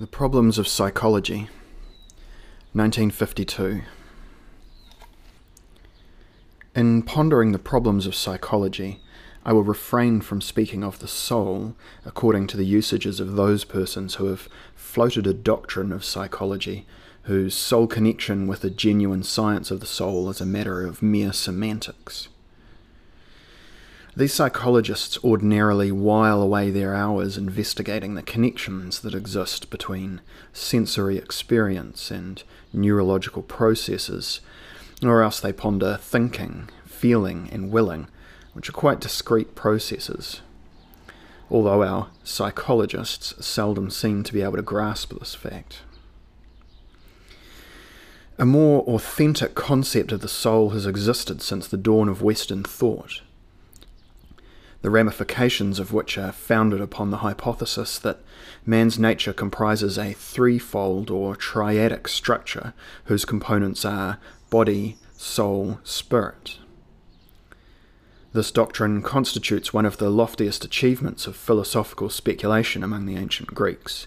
The Problems of Psychology, 1952. In pondering the problems of psychology, I will refrain from speaking of the soul according to the usages of those persons who have floated a doctrine of psychology, whose sole connection with the genuine science of the soul is a matter of mere semantics. These psychologists ordinarily while away their hours investigating the connections that exist between sensory experience and neurological processes, or else they ponder thinking, feeling, and willing, which are quite discrete processes. Although our psychologists seldom seem to be able to grasp this fact. A more authentic concept of the soul has existed since the dawn of Western thought the ramifications of which are founded upon the hypothesis that man's nature comprises a threefold or triadic structure whose components are body, soul, spirit. This doctrine constitutes one of the loftiest achievements of philosophical speculation among the ancient Greeks,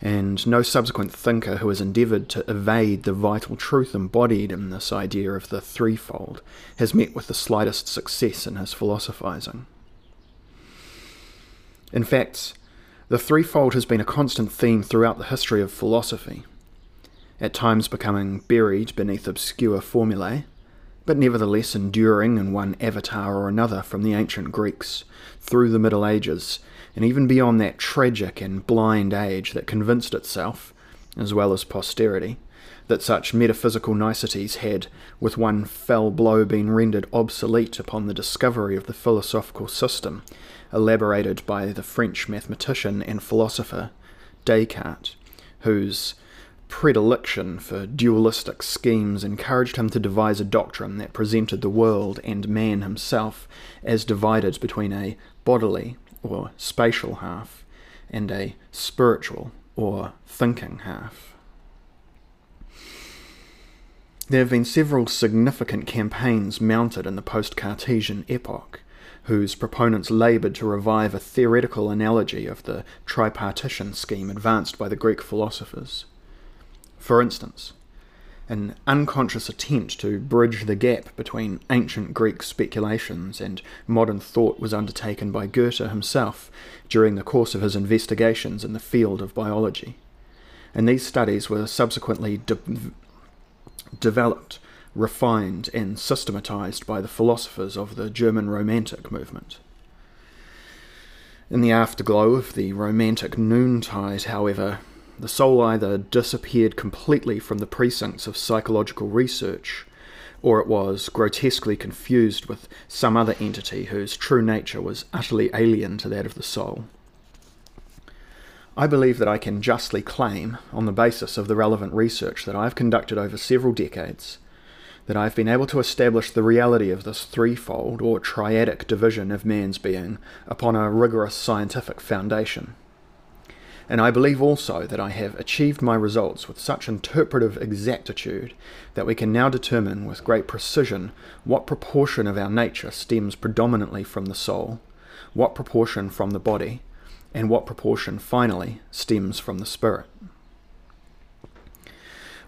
and no subsequent thinker who has endeavoured to evade the vital truth embodied in this idea of the threefold has met with the slightest success in his philosophizing. In fact, the threefold has been a constant theme throughout the history of philosophy, at times becoming buried beneath obscure formulae, but nevertheless enduring in one avatar or another from the ancient Greeks through the Middle Ages, and even beyond that tragic and blind age that convinced itself, as well as posterity, that such metaphysical niceties had, with one fell blow, been rendered obsolete upon the discovery of the philosophical system elaborated by the French mathematician and philosopher Descartes, whose predilection for dualistic schemes encouraged him to devise a doctrine that presented the world and man himself as divided between a bodily or spatial half and a spiritual or thinking half. There have been several significant campaigns mounted in the post Cartesian epoch whose proponents laboured to revive a theoretical analogy of the tripartition scheme advanced by the Greek philosophers. For instance, an unconscious attempt to bridge the gap between ancient Greek speculations and modern thought was undertaken by Goethe himself during the course of his investigations in the field of biology. And these studies were subsequently de- developed refined and systematized by the philosophers of the German Romantic movement. In the afterglow of the Romantic noontide, however, the soul either disappeared completely from the precincts of psychological research, or it was grotesquely confused with some other entity whose true nature was utterly alien to that of the soul. I believe that I can justly claim, on the basis of the relevant research that I have conducted over several decades, that I've been able to establish the reality of this threefold or triadic division of man's being upon a rigorous scientific foundation. And I believe also that I have achieved my results with such interpretive exactitude that we can now determine with great precision what proportion of our nature stems predominantly from the soul, what proportion from the body, and what proportion finally stems from the spirit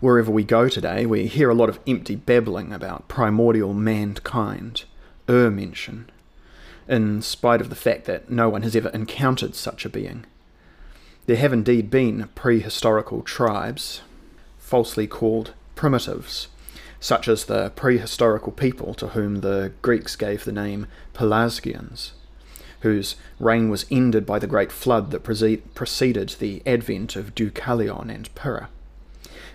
wherever we go today, we hear a lot of empty babbling about primordial mankind, er Urmenschen, in spite of the fact that no one has ever encountered such a being. There have indeed been prehistorical tribes, falsely called primitives, such as the prehistorical people to whom the Greeks gave the name Pelasgians, whose reign was ended by the great flood that preceded the advent of Deucalion and Pyrrha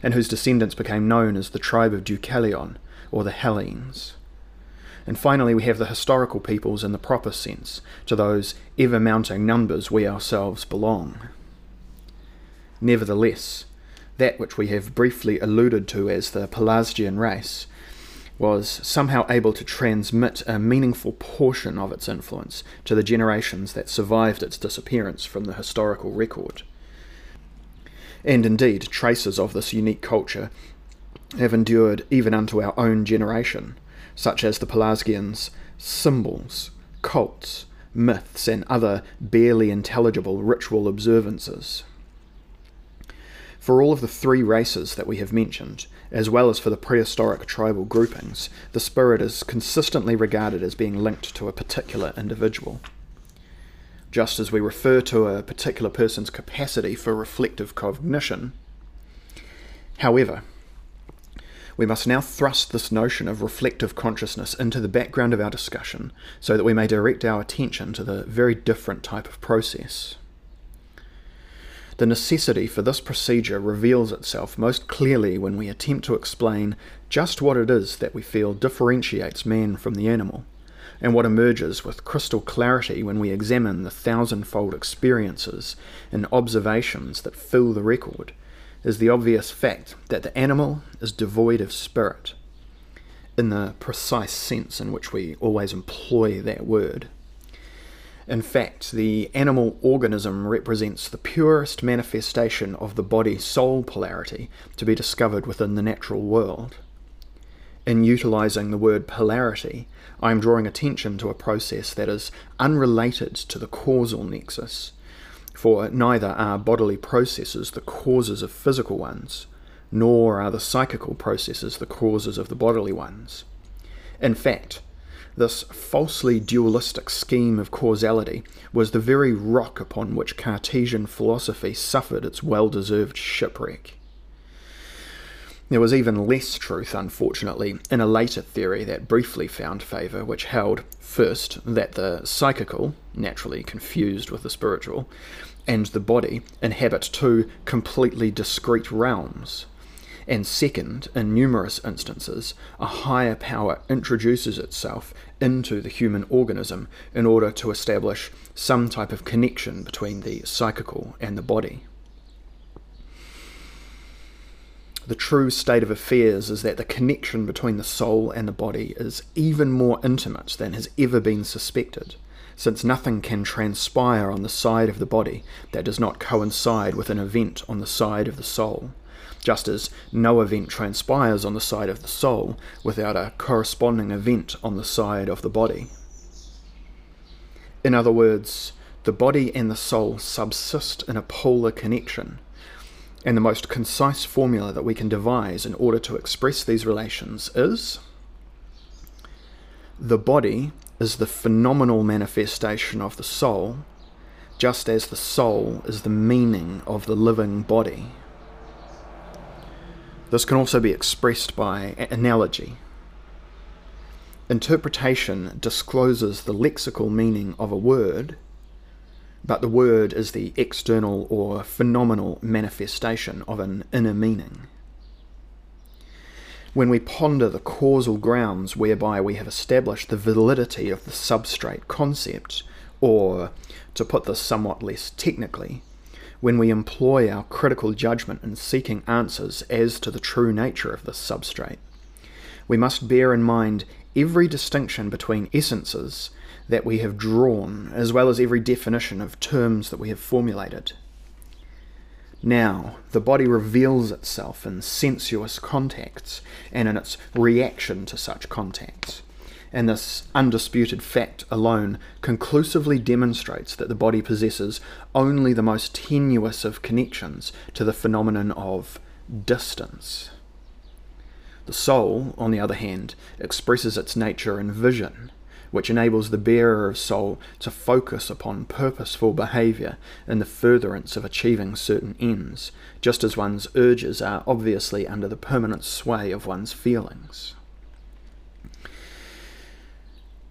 and whose descendants became known as the tribe of Deucalion, or the Hellenes. And finally, we have the historical peoples in the proper sense, to those ever mounting numbers we ourselves belong. Nevertheless, that which we have briefly alluded to as the Pelasgian race was somehow able to transmit a meaningful portion of its influence to the generations that survived its disappearance from the historical record and indeed traces of this unique culture have endured even unto our own generation, such as the Pelasgians' symbols, cults, myths, and other barely intelligible ritual observances. For all of the three races that we have mentioned, as well as for the prehistoric tribal groupings, the spirit is consistently regarded as being linked to a particular individual. Just as we refer to a particular person's capacity for reflective cognition. However, we must now thrust this notion of reflective consciousness into the background of our discussion so that we may direct our attention to the very different type of process. The necessity for this procedure reveals itself most clearly when we attempt to explain just what it is that we feel differentiates man from the animal, and what emerges with crystal clarity when we examine the thousandfold experiences and observations that fill the record is the obvious fact that the animal is devoid of spirit, in the precise sense in which we always employ that word. In fact, the animal organism represents the purest manifestation of the body soul polarity to be discovered within the natural world. In utilizing the word polarity, I am drawing attention to a process that is unrelated to the causal nexus, for neither are bodily processes the causes of physical ones, nor are the psychical processes the causes of the bodily ones. In fact, this falsely dualistic scheme of causality was the very rock upon which Cartesian philosophy suffered its well deserved shipwreck. There was even less truth, unfortunately, in a later theory that briefly found favour, which held, first, that the psychical, naturally confused with the spiritual, and the body inhabit two completely discrete realms and second, in numerous instances, a higher power introduces itself into the human organism in order to establish some type of connection between the psychical and the body. The true state of affairs is that the connection between the soul and the body is even more intimate than has ever been suspected, since nothing can transpire on the side of the body that does not coincide with an event on the side of the soul just as no event transpires on the side of the soul without a corresponding event on the side of the body. In other words, the body and the soul subsist in a polar connection, and the most concise formula that we can devise in order to express these relations is the body is the phenomenal manifestation of the soul, just as the soul is the meaning of the living body. This can also be expressed by analogy. Interpretation discloses the lexical meaning of a word, but the word is the external or phenomenal manifestation of an inner meaning. When we ponder the causal grounds whereby we have established the validity of the substrate concept, or, to put this somewhat less technically, when we employ our critical judgment in seeking answers as to the true nature of this substrate. We must bear in mind every distinction between essences that we have drawn, as well as every definition of terms that we have formulated. Now, the body reveals itself in sensuous contacts and in its reaction to such contacts and this undisputed fact alone conclusively demonstrates that the body possesses only the most tenuous of connections to the phenomenon of distance. The soul, on the other hand, expresses its nature in vision, which enables the bearer of soul to focus upon purposeful behaviour in the furtherance of achieving certain ends, just as one's urges are obviously under the permanent sway of one's feelings.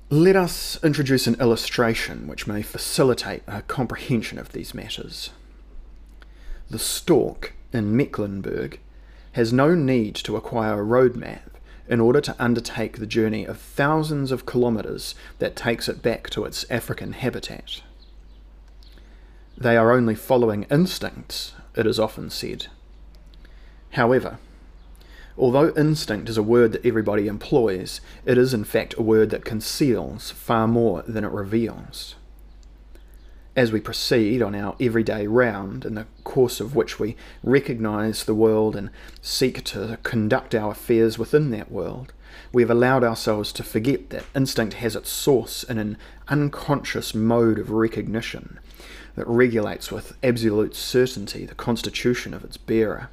Let us introduce an illustration which may facilitate a comprehension of these matters. The stork in Mecklenburg has no need to acquire a road map in order to undertake the journey of thousands of kilometres that takes it back to its African habitat. They are only following instincts, it is often said. However, Although instinct is a word that everybody employs, it is in fact a word that conceals far more than it reveals. As we proceed on our everyday round, in the course of which we recognize the world and seek to conduct our affairs within that world, we have allowed ourselves to forget that instinct has its source in an unconscious mode of recognition, that regulates with absolute certainty the constitution of its bearer,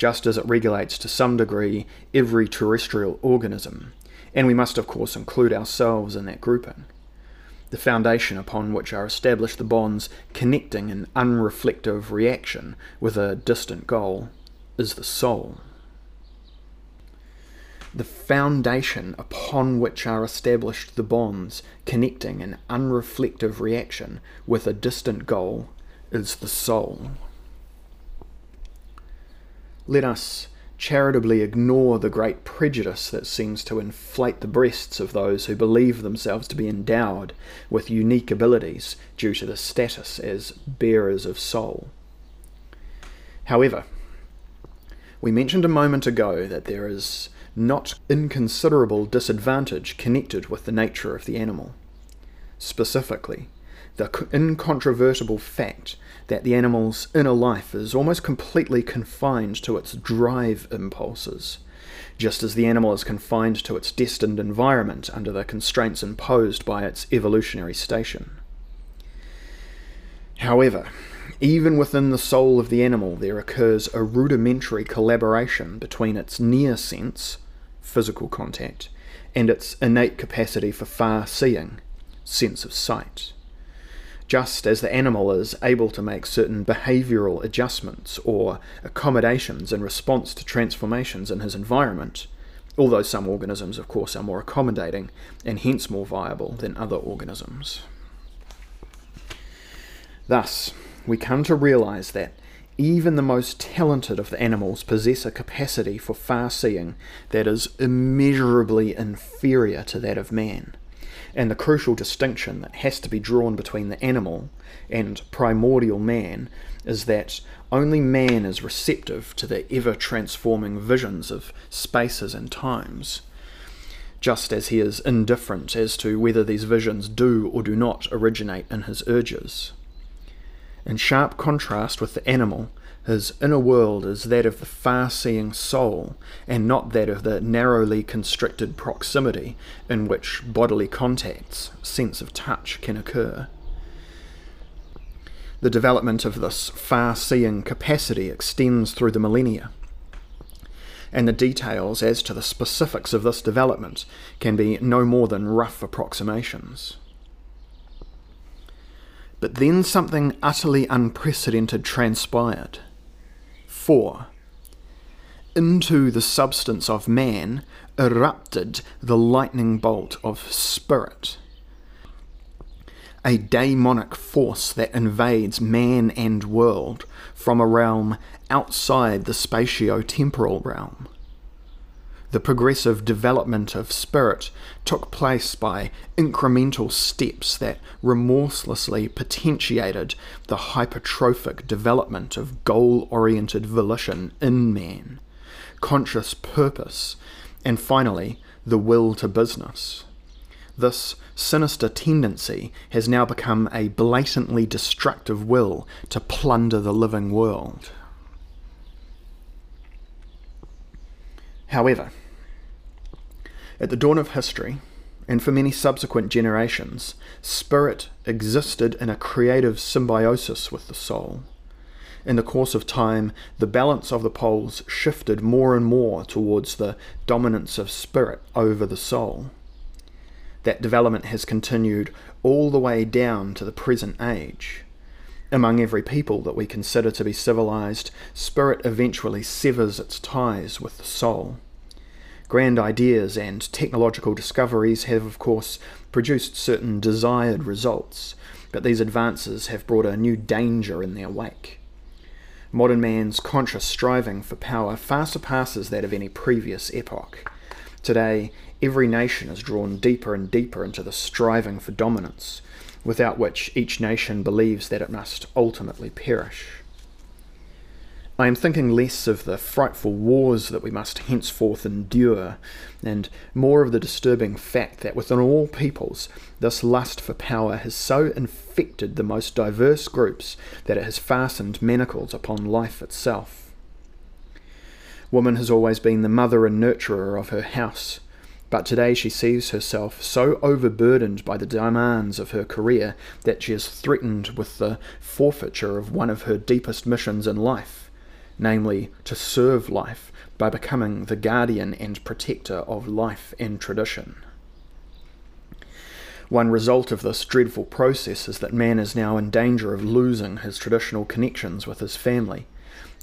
just as it regulates to some degree every terrestrial organism, and we must of course include ourselves in that grouping. The foundation upon which are established the bonds connecting an unreflective reaction with a distant goal is the soul the foundation upon which are established the bonds connecting an unreflective reaction with a distant goal is the soul. Let us charitably ignore the great prejudice that seems to inflate the breasts of those who believe themselves to be endowed with unique abilities due to the status as bearers of soul. However, we mentioned a moment ago that there is not inconsiderable disadvantage connected with the nature of the animal. Specifically, the incontrovertible fact that the animal's inner life is almost completely confined to its drive impulses, just as the animal is confined to its destined environment under the constraints imposed by its evolutionary station. However, even within the soul of the animal, there occurs a rudimentary collaboration between its near sense, physical contact, and its innate capacity for far seeing, sense of sight. Just as the animal is able to make certain behavioral adjustments or accommodations in response to transformations in his environment, although some organisms, of course, are more accommodating and hence more viable than other organisms. Thus, we come to realize that even the most talented of the animals possess a capacity for far seeing that is immeasurably inferior to that of man. And the crucial distinction that has to be drawn between the animal and primordial man is that only man is receptive to the ever transforming visions of spaces and times, just as he is indifferent as to whether these visions do or do not originate in his urges. In sharp contrast with the animal, his inner world is that of the far seeing soul, and not that of the narrowly constricted proximity in which bodily contacts, sense of touch, can occur. The development of this far seeing capacity extends through the millennia, and the details as to the specifics of this development can be no more than rough approximations. But then something utterly unprecedented transpired. 4. Into the substance of man erupted the lightning bolt of spirit. A daemonic force that invades man and world from a realm outside the spatio temporal realm the progressive development of spirit took place by incremental steps that remorselessly potentiated the hypertrophic development of goal oriented volition in man, conscious purpose, and finally, the will to business. This sinister tendency has now become a blatantly destructive will to plunder the living world. However, at the dawn of history, and for many subsequent generations, spirit existed in a creative symbiosis with the soul. In the course of time, the balance of the poles shifted more and more towards the dominance of spirit over the soul. That development has continued all the way down to the present age. Among every people that we consider to be civilized, spirit eventually severs its ties with the soul. Grand ideas and technological discoveries have, of course, produced certain desired results, but these advances have brought a new danger in their wake. Modern man's conscious striving for power far surpasses that of any previous epoch. Today, every nation is drawn deeper and deeper into the striving for dominance, without which each nation believes that it must ultimately perish. I am thinking less of the frightful wars that we must henceforth endure, and more of the disturbing fact that within all peoples this lust for power has so infected the most diverse groups that it has fastened manacles upon life itself. Woman has always been the mother and nurturer of her house, But today she sees herself so overburdened by the demands of her career that she is threatened with the forfeiture of one of her deepest missions in life, namely to serve life by becoming the guardian and protector of life and tradition. One result of this dreadful process is that man is now in danger of losing his traditional connections with his family,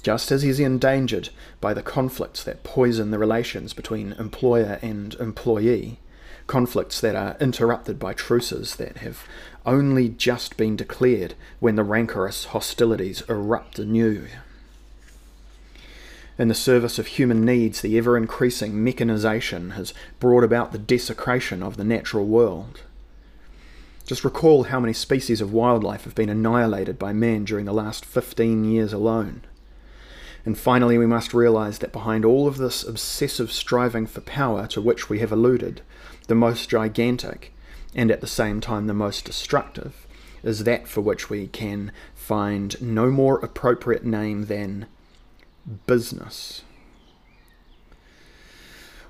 just as he's endangered by the conflicts that poison the relations between employer and employee, conflicts that are interrupted by truces that have only just been declared when the rancorous hostilities erupt anew. In the service of human needs, the ever increasing mechanization has brought about the desecration of the natural world. Just recall how many species of wildlife have been annihilated by man during the last 15 years alone. And finally, we must realize that behind all of this obsessive striving for power to which we have alluded, the most gigantic, and at the same time the most destructive, is that for which we can find no more appropriate name than business.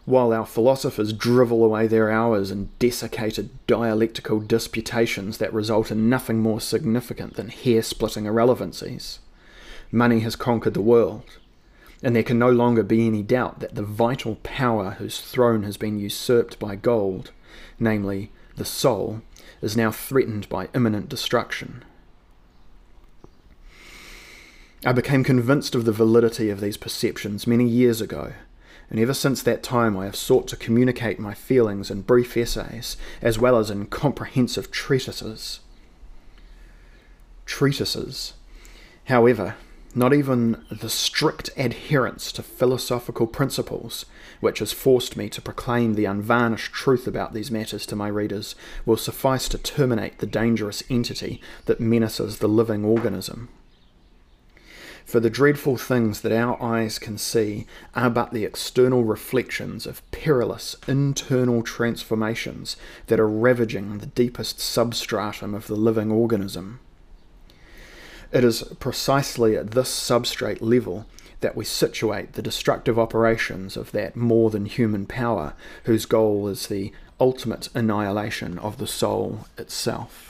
While our philosophers drivel away their hours in desiccated dialectical disputations that result in nothing more significant than hair splitting irrelevancies, money has conquered the world, and there can no longer be any doubt that the vital power whose throne has been usurped by gold, namely the soul, is now threatened by imminent destruction. I became convinced of the validity of these perceptions many years ago and ever since that time I have sought to communicate my feelings in brief essays, as well as in comprehensive treatises. Treatises. However, not even the strict adherence to philosophical principles, which has forced me to proclaim the unvarnished truth about these matters to my readers, will suffice to terminate the dangerous entity that menaces the living organism. For the dreadful things that our eyes can see are but the external reflections of perilous internal transformations that are ravaging the deepest substratum of the living organism. It is precisely at this substrate level that we situate the destructive operations of that more than human power whose goal is the ultimate annihilation of the soul itself.